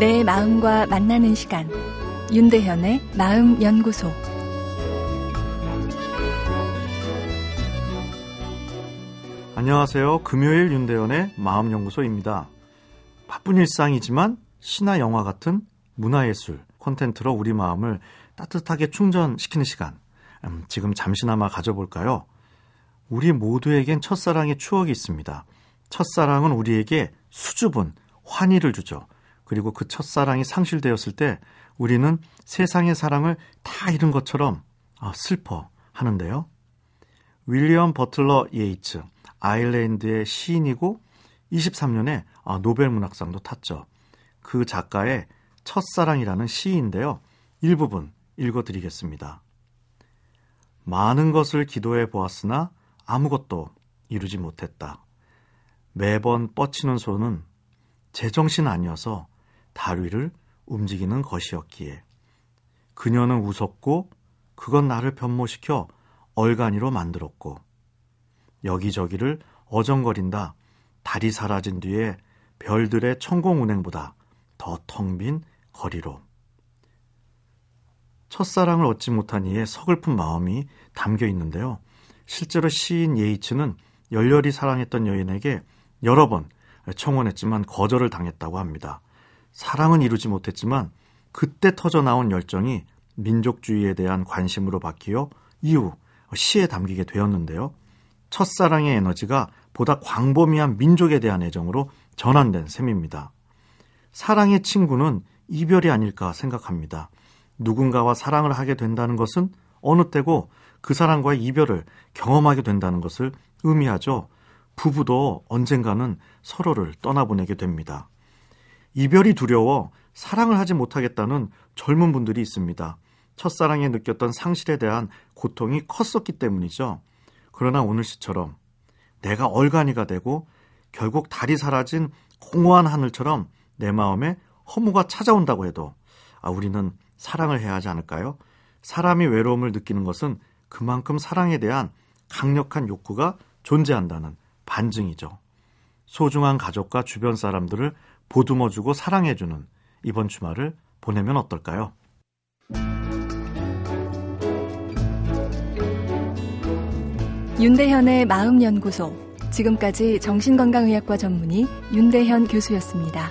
내 마음과 만나는 시간 윤대현의 마음 연구소 안녕하세요. 금요일 윤대현의 마음 연구소입니다. 바쁜 일상이지만 시나 영화 같은 문화예술 콘텐츠로 우리 마음을 따뜻하게 충전시키는 시간 음, 지금 잠시나마 가져볼까요? 우리 모두에겐 첫사랑의 추억이 있습니다. 첫사랑은 우리에게 수줍은 환희를 주죠. 그리고 그 첫사랑이 상실되었을 때 우리는 세상의 사랑을 다 잃은 것처럼 아, 슬퍼 하는데요. 윌리엄 버틀러 예이츠, 아일랜드의 시인이고 23년에 아, 노벨 문학상도 탔죠. 그 작가의 첫사랑이라는 시인데요. 일부분 읽어드리겠습니다. 많은 것을 기도해 보았으나 아무것도 이루지 못했다. 매번 뻗치는 손은 제정신 아니어서 다리를 움직이는 것이었기에 그녀는 웃었고 그건 나를 변모시켜 얼간이로 만들었고 여기저기를 어정거린다 달이 사라진 뒤에 별들의 천공 운행보다 더 텅 빈 거리로 첫사랑을 얻지 못한 이의 서글픈 마음이 담겨 있는데요. 실제로 시인 예이츠는 열렬히 사랑했던 여인에게 여러 번 청원했지만 거절을 당했다고 합니다. 사랑은 이루지 못했지만 그때 터져 나온 열정이 민족주의에 대한 관심으로 바뀌어 이후 시에 담기게 되었는데요. 첫사랑의 에너지가 보다 광범위한 민족에 대한 애정으로 전환된 셈입니다. 사랑의 친구는 이별이 아닐까 생각합니다. 누군가와 사랑을 하게 된다는 것은 어느 때고 그 사람과의 이별을 경험하게 된다는 것을 의미하죠. 부부도 언젠가는 서로를 떠나보내게 됩니다. 이별이 두려워 사랑을 하지 못하겠다는 젊은 분들이 있습니다. 첫사랑에 느꼈던 상실에 대한 고통이 컸었기 때문이죠. 그러나 오늘 시처럼 내가 얼간이가 되고 결국 달이 사라진 공허한 하늘처럼 내 마음에 허무가 찾아온다고 해도 아, 우리는 사랑을 해야 하지 않을까요? 사람이 외로움을 느끼는 것은 그만큼 사랑에 대한 강력한 욕구가 존재한다는 반증이죠. 소중한 가족과 주변 사람들을 보듬어주고 사랑해주는 이번 주말을 보내면 어떨까요? 윤대현의 마음연구소. 지금까지 정신건강의학과 전문의 윤대현 교수였습니다.